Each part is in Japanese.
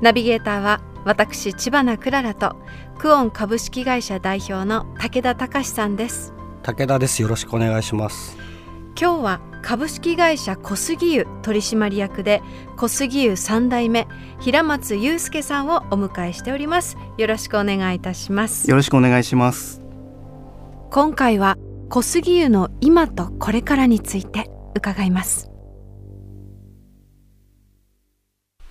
ナビゲーターは私千葉なクララとクオン株式会社代表の武田隆さんです。武田です。よろしくお願いします。今日は株式会社小杉湯取締役で小杉湯三代目平松祐介さんをお迎えしております。よろしくお願いいたします。よろしくお願いします。今回は小杉湯の今とこれからについて伺います。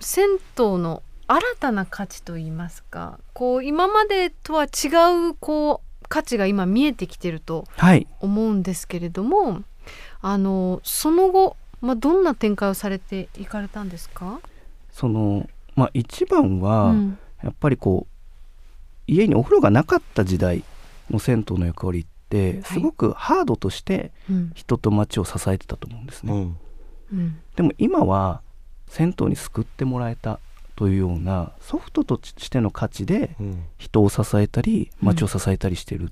銭湯の新たな価値といいますかこう今までとは違うこう価値が今見えてきてるとはい。思うんですけれども、あのその後、まあ、どんな展開をされていかれたんですか、そのまあ一番は、うん。やっぱりこう家にお風呂がなかった時代の銭湯の役割ってはい。すごくハードとしてうん。人と街を支えてたと思うんですね、うん。うん。でも今は銭湯に救ってもらえたというようなソフトとしての価値でうん。人を支えたり街を支えたりしてるっ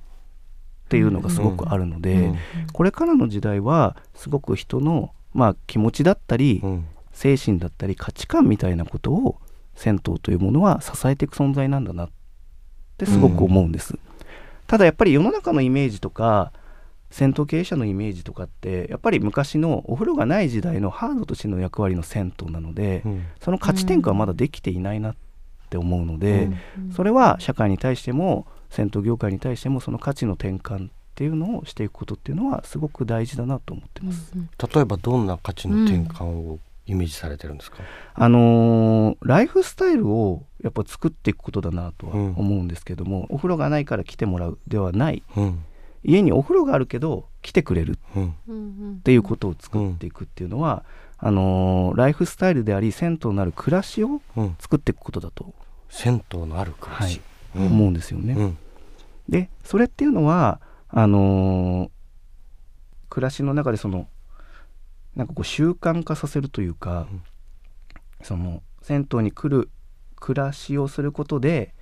ていうのがすごくあるので、うん。これからの時代はすごく人の、まあ、気持ちだったり、うん。精神だったり価値観みたいなことを銭湯というものは支えていく存在なんだなってすごく思うんです、ただやっぱり世の中のイメージとか銭湯経営者のイメージとかってやっぱり昔のお風呂がない時代のハードとしての役割の銭湯なので、うん。その価値転換はまだできていないなって思うので、うん。それは社会に対しても銭湯業界に対してもその価値の転換っていうのをしていくことっていうのはすごく大事だなと思ってます。うん。例えばどんな価値の転換をイメージされてるんですか、あのーライフスタイルをやっぱ作っていくことだなとはうん。思うんですけども、お風呂がないから来てもらうではないうん家にお風呂があるけど来てくれる。っていうことを作っていくっていうのは、あのーライフスタイルであり銭湯のある暮らしをうん、作っていくことだと。銭湯のある暮らし、うん。思うんですよね。うん。でそれっていうのはあのー暮らしの中でそのなんかこう習慣化させるというか、うん。その銭湯に来る暮らしをすることで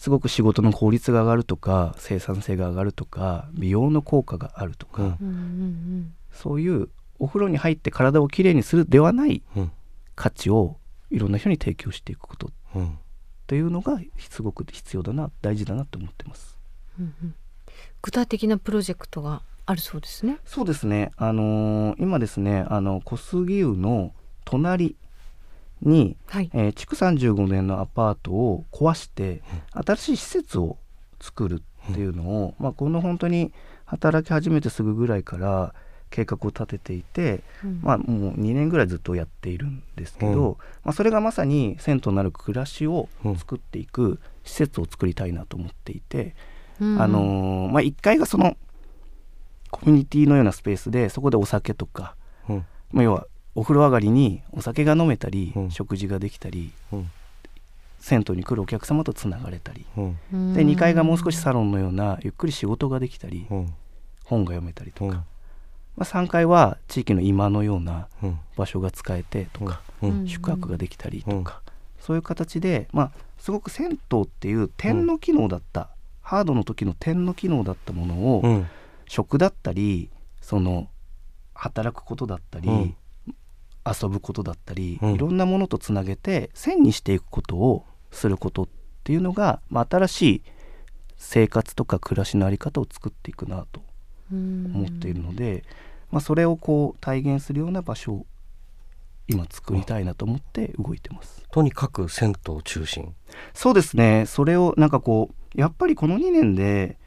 すごく仕事の効率が上がるとか生産性が上がるとか美容の効果があるとか、うん。そういうお風呂に入って体をきれいにするではないうん。価値をいろんな人に提供していくことっうん。ていうのがすごく必要だな大事だなと思ってます。うんうん。具体的なプロジェクトがあるそうですね。そうですね、あのー今ですねあの小杉湯の隣に、はい。えー築35年のアパートを壊して新しい施設を作るっていうのを、まあ、この本当に働き始めてすぐぐらいから計画を立てていて、うん。まあ、もう2年ぐらいずっとやっているんですけど、うん。まあ、それがまさに銭湯になる暮らしをうん。作っていく施設を作りたいなと思っていて、うん。あのーまあ、1階がそのコミュニティのようなスペースでそこでお酒とか、うん。まあ、要はお風呂上がりにお酒が飲めたり、うん。食事ができたりうん。銭湯に来るお客様とつながれたり。うん。うんで2階がもう少しサロンのようなゆっくり仕事ができたりうん。本が読めたりとか、うん。まあ、3階は地域の今のようなうん。場所が使えてとか、うん。宿泊ができたりとか、そういう形で、まあ、すごく銭湯っていう点の機能だった、ハードの時の点の機能だったものを、うん。食だったりその働くことだったり、うん遊ぶことだったり、うん。いろんなものとつなげて線にしていくことをすることっていうのが、まあ、新しい生活とか暮らしの在り方を作っていくなと思思っているので、まあ、それをこう体現するような場所を今作りたいなと思って動いてます。とにかく銭湯中心。そうですね。それをなんかこうやっぱりこの2年で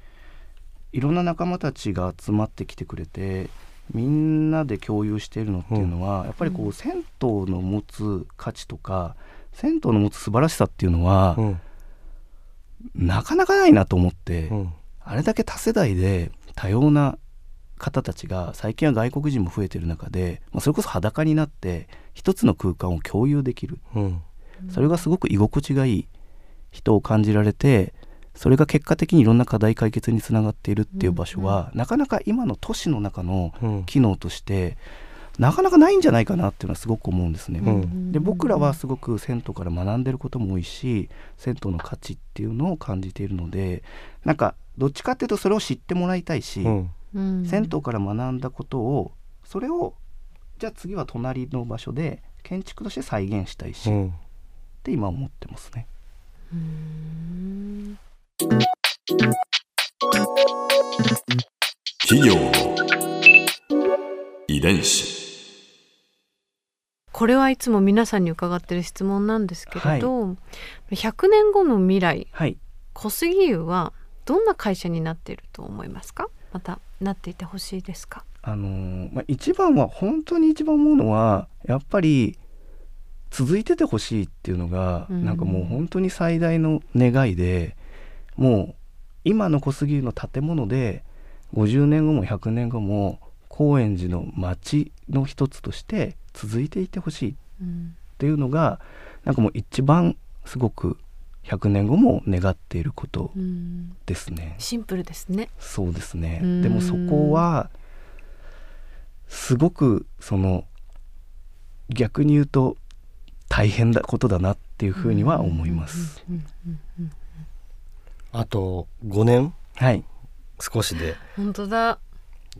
いろんな仲間たちが集まってきてくれてみんなで共有しているのっていうのは、やっぱりこうう銭湯の持つ価値とか銭湯の持つ素晴らしさっていうのは、うん。なかなかないなと思って、うん。あれだけ多世代で多様な方たちが最近は外国人も増えてる中で、まあ、それこそ裸になって一つの空間を共有できる。うん。それがすごく居心地がいい人を感じられてそれが結果的にいろんな課題解決につながっているっていう場所は、なかなか今の都市の中のうん。機能としてなかなかないんじゃないかなっていうのはすごく思うんですね。うんで僕らはすごく銭湯から学んでることも多いし銭湯の価値っていうのを感じているのでなんかどっちかっていうとそれを知ってもらいたいし、うん。うん。銭湯から学んだことをそれをじゃあ次は隣の場所で建築として再現したいし、っうん。て今思ってますね。うん企業の遺伝子。これはいつも皆さんに伺ってる質問なんですけれど、100年後の未来はい。小杉湯はどんな会社になっていると思いますか？またなっていてほしいですか？あのーまあ、一番は本当に一番思うのはやっぱり続いててほしいっていうのが、うん。なんかもう本当に最大の願いでもう今の小杉湯の建物で50年後も100年後も高円寺の街の一つとして続いていてほしいっうんていうのがなんかもう一番すごく100年後も願っていることうんですね。シンプルですね。そうですね。うん。でもそこはすごくその逆に言うと大変なことだなっていうふうには思います。あと5年？はい。少しで。本当だ。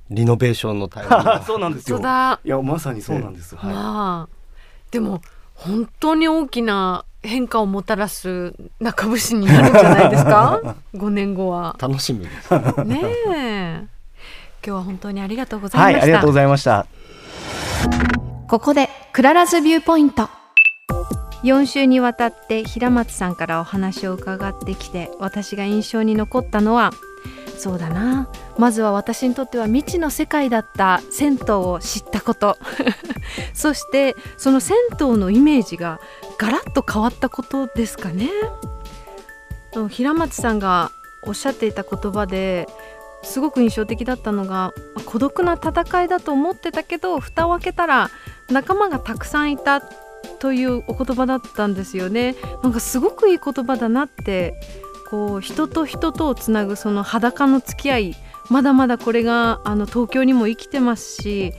リノベーションのタイミング。が そうなんです本当だ。いやまさにそうなんです。はい。まあでも本当に大きな変化をもたらす中節になるんじゃないですか？5年後は。楽しみです。ねえ。今日は本当にありがとうございまはい、した、ありがとうございました。ここで Clara's Viewpoint 4週にわたって平松さんからお話を伺ってきて私が印象に残ったのはそうだな。まずは私にとっては未知の世界だった銭湯を知ったこと。そしてその銭湯のイメージがガラッと変わったことですかね。平松さんがおっしゃっていた言葉ですごく印象的だったのが孤独な戦いだと思ってたけど蓋を開けたら仲間がたくさんいた。っというお言葉だったんですよね。なんかすごくいい言葉だなってこう人と人とをつなぐその裸の付き合いまだまだこれがあの東京にも生きてますし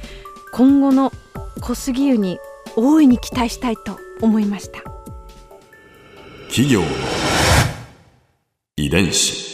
今後の小杉湯に大いに期待したいと思いました。企業遺伝子。